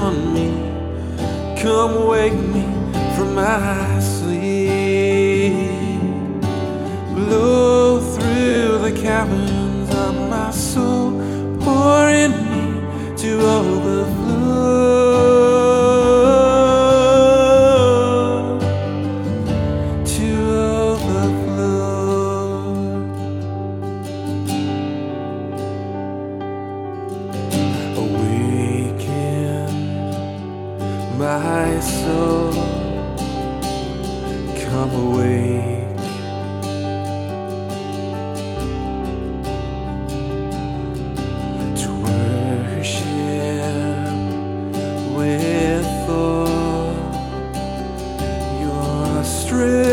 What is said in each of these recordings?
on me. Come wake me from my sleep. true.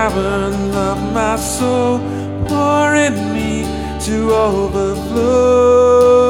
Cavern of my soul, pouring me to overflow.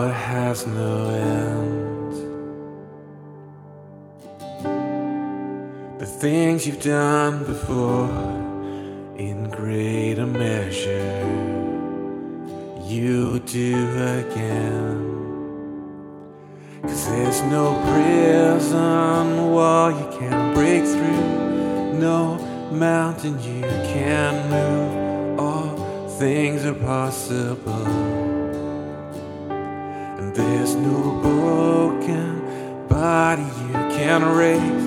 Power has no end. The things you've done before, in greater measure, you do again. Cause there's no prison wall you can't break through, no mountain you can't move. All things are possible. There's no broken body you can raise,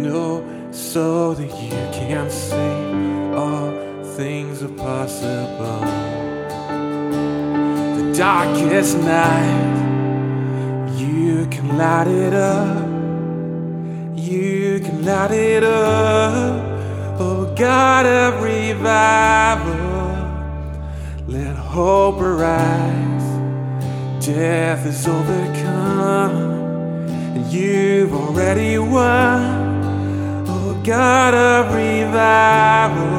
no soul that you can't save. All things are possible. The darkest night. You can light it up. You can light it up. Oh God of revival, let hope arise. Death is overcome, and you've already won. Oh God of revival.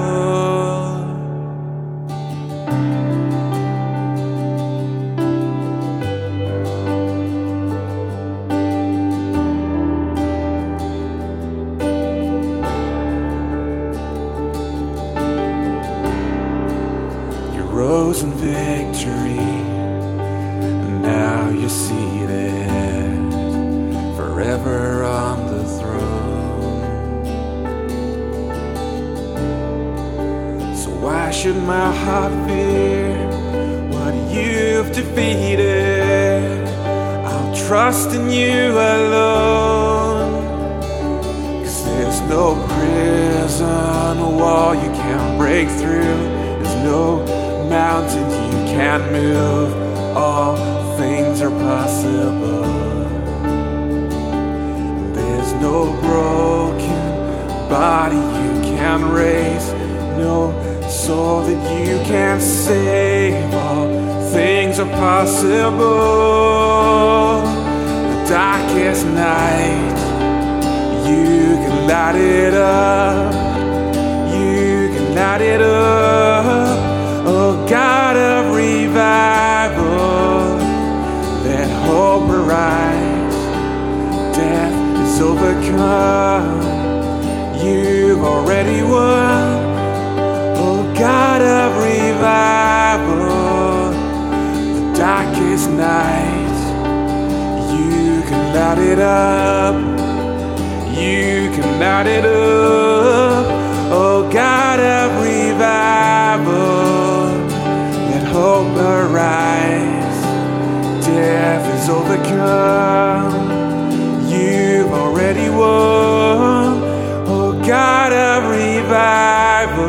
Rose in victory, forever on the throne. So why should my heart fear what you've defeated? I'll trust in you alone. Cause there's no prison wall you can't break through. There's no mountain you can't move. All things are possible. No broken body you can raise. No soul that you can't save. All things are possible. The darkest night. You can light it up. You can light it up. Oh God of revival, overcome. You've already won. Oh God of revival, the darkest night. You can light it up. You can light it up, oh God of revival. Let hope arise. Death is overcome. Oh God of revival.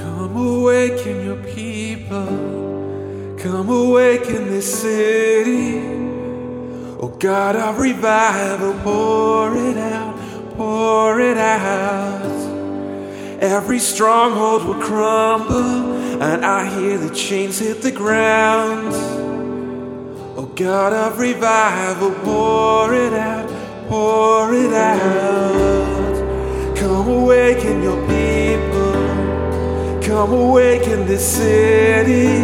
Come awaken your people. Come awaken this city. Oh God of revival, pour it out, pour it out. Every stronghold will crumble, and I hear the chains hit the ground. God of revival, pour it out, pour it out. Come awaken your people, come awaken this city.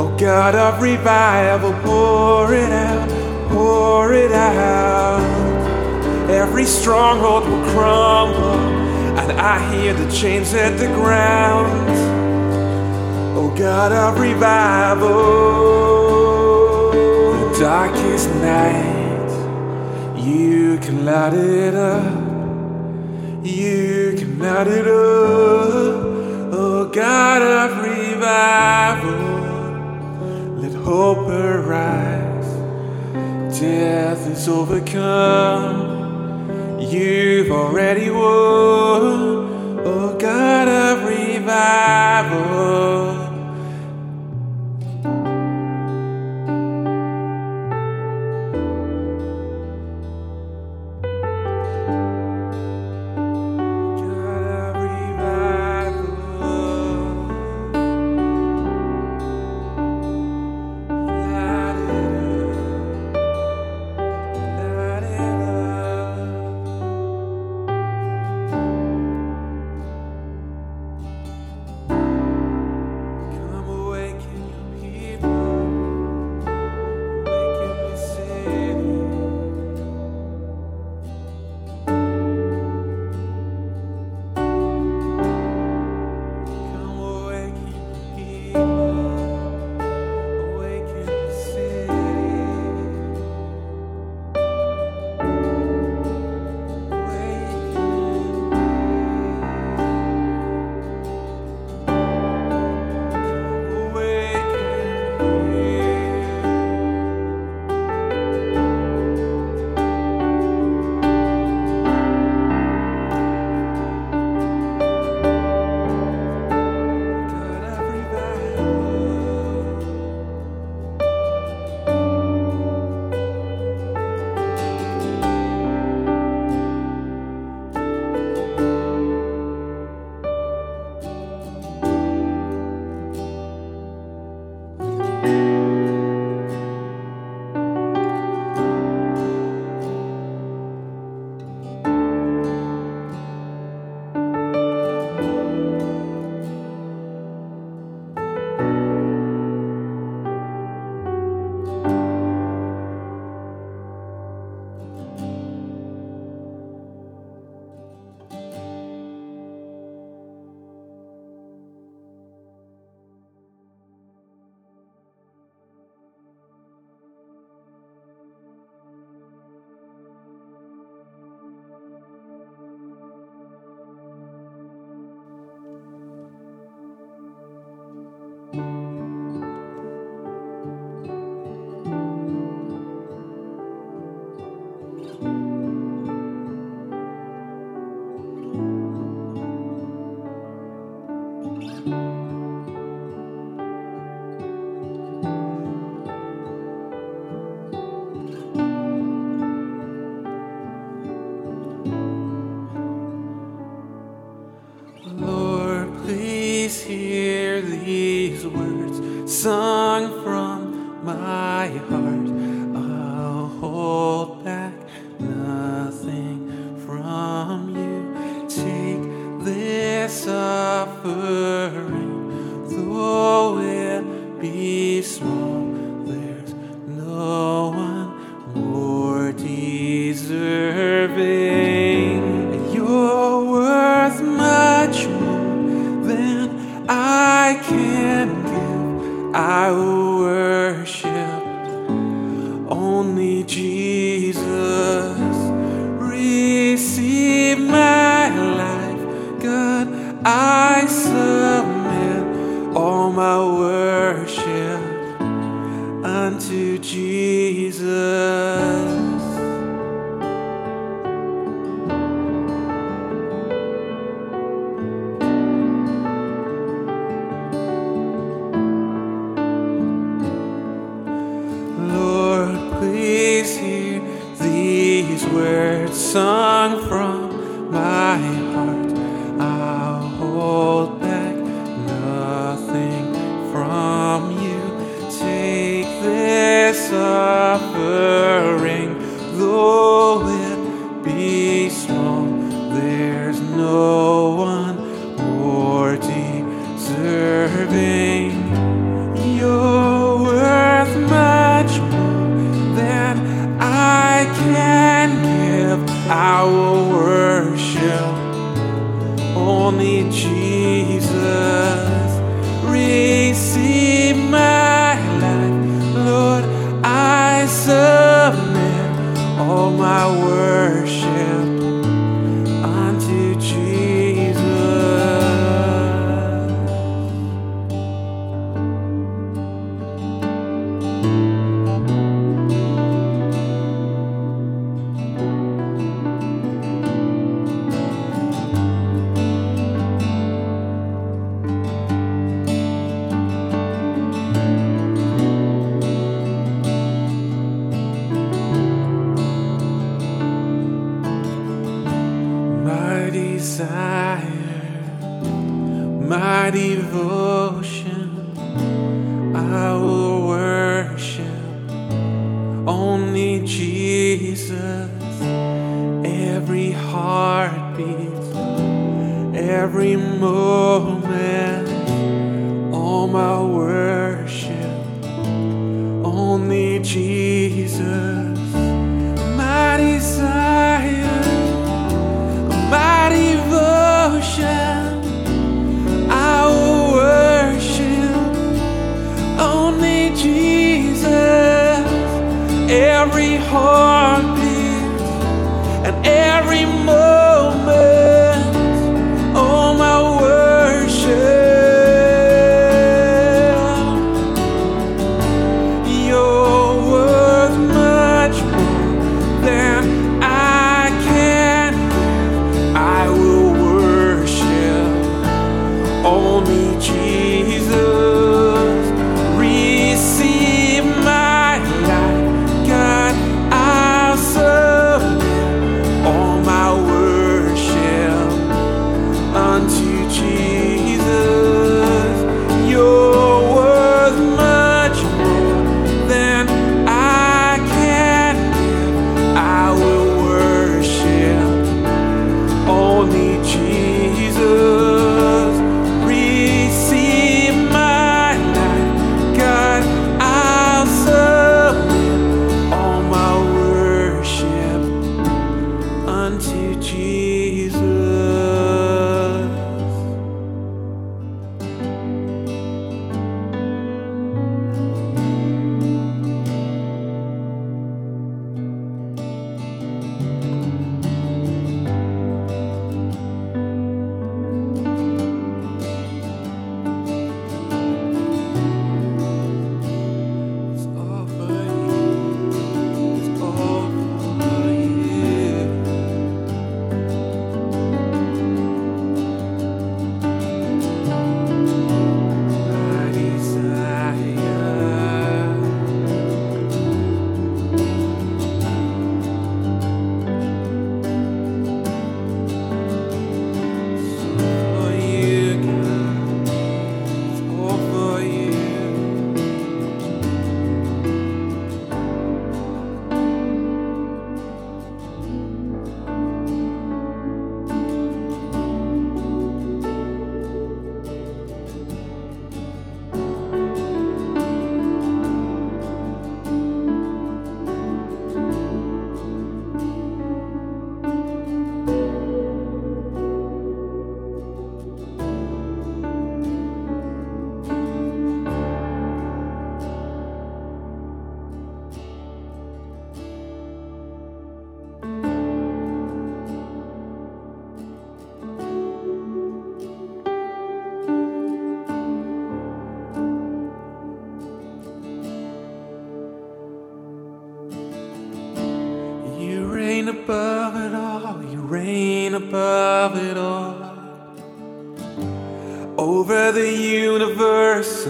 Oh God of revival, pour it out, pour it out. Every stronghold will crumble, and I hear the chains hit the ground. Oh God of revival. Darkest night, you can light it up. You can light it up. Oh, God of revival, let hope arise. Death is overcome. You've already won. Oh, God of revival. Offering, though it be small. There's no one more deserving. You're worth much more than I can give. I words sung my worship unto Jesus. every moment, all my worship, only Jesus.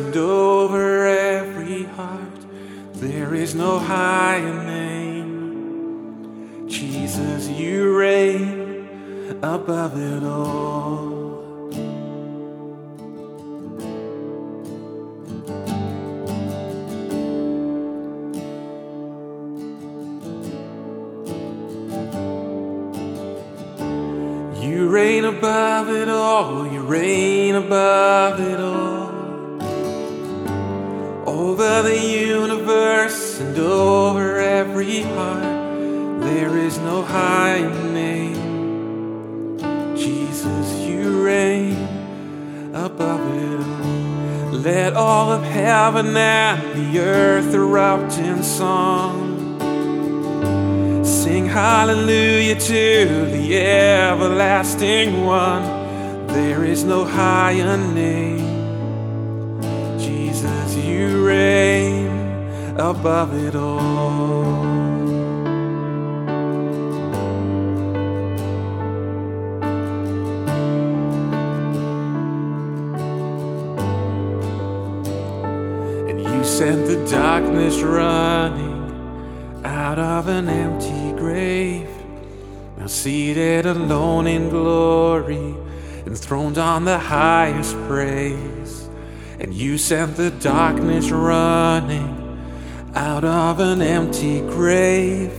And over every heart, there is no higher name. Jesus, you reign above it all. You reign above it all, you reign above it all. Over the universe and over every heart, there is no higher name. Jesus, you reign above it all. Let all of heaven and the earth erupt in song. Sing hallelujah to the everlasting one. There is no higher name. You reign above it all. And you sent the darkness running out of an empty grave. Now seated alone in glory, enthroned on the highest praise. And you sent the darkness running out of an empty grave.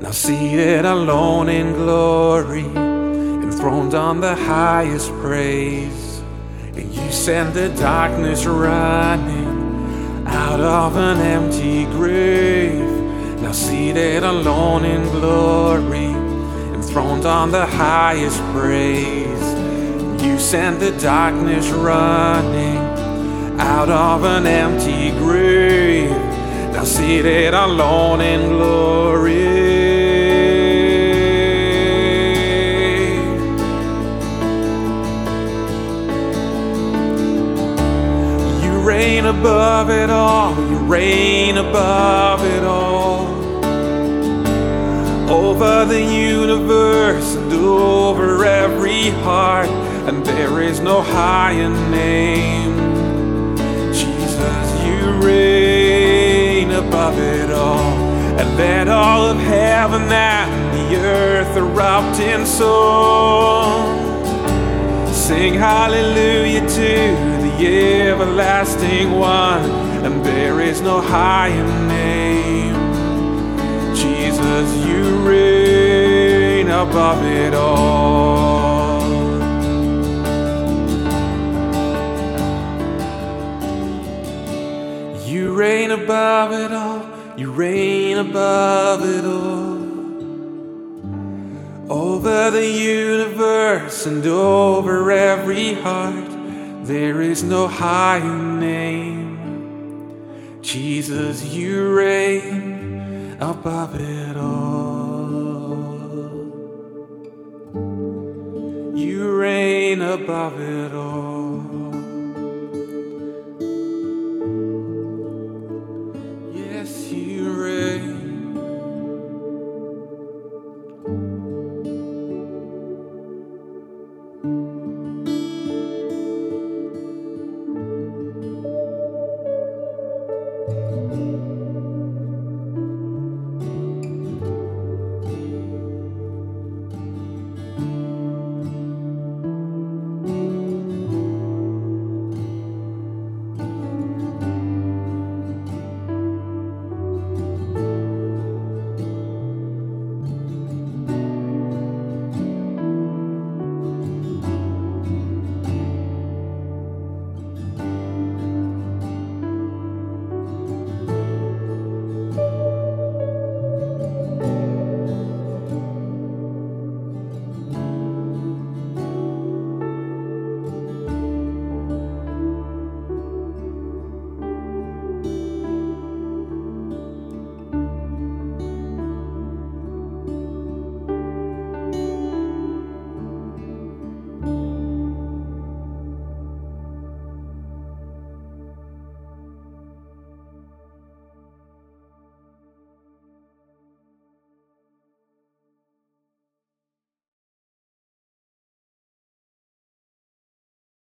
Now seated alone in glory, enthroned on the highest praise. And you send the darkness running out of an empty grave. Now seated alone in glory, enthroned on the highest praise. You send the darkness running out of an empty grave. Now seated alone in glory. You reign above it all, you reign above it all. Over the universe and over every heart, and there is no higher name. Heaven and the earth erupt in song. Sing hallelujah to the everlasting one, and there is no higher name. Jesus, you reign above it all. You reign above it all, you reign above it all. Over the universe and over every heart, there is no higher name. Jesus, you reign above it all. You reign above it all.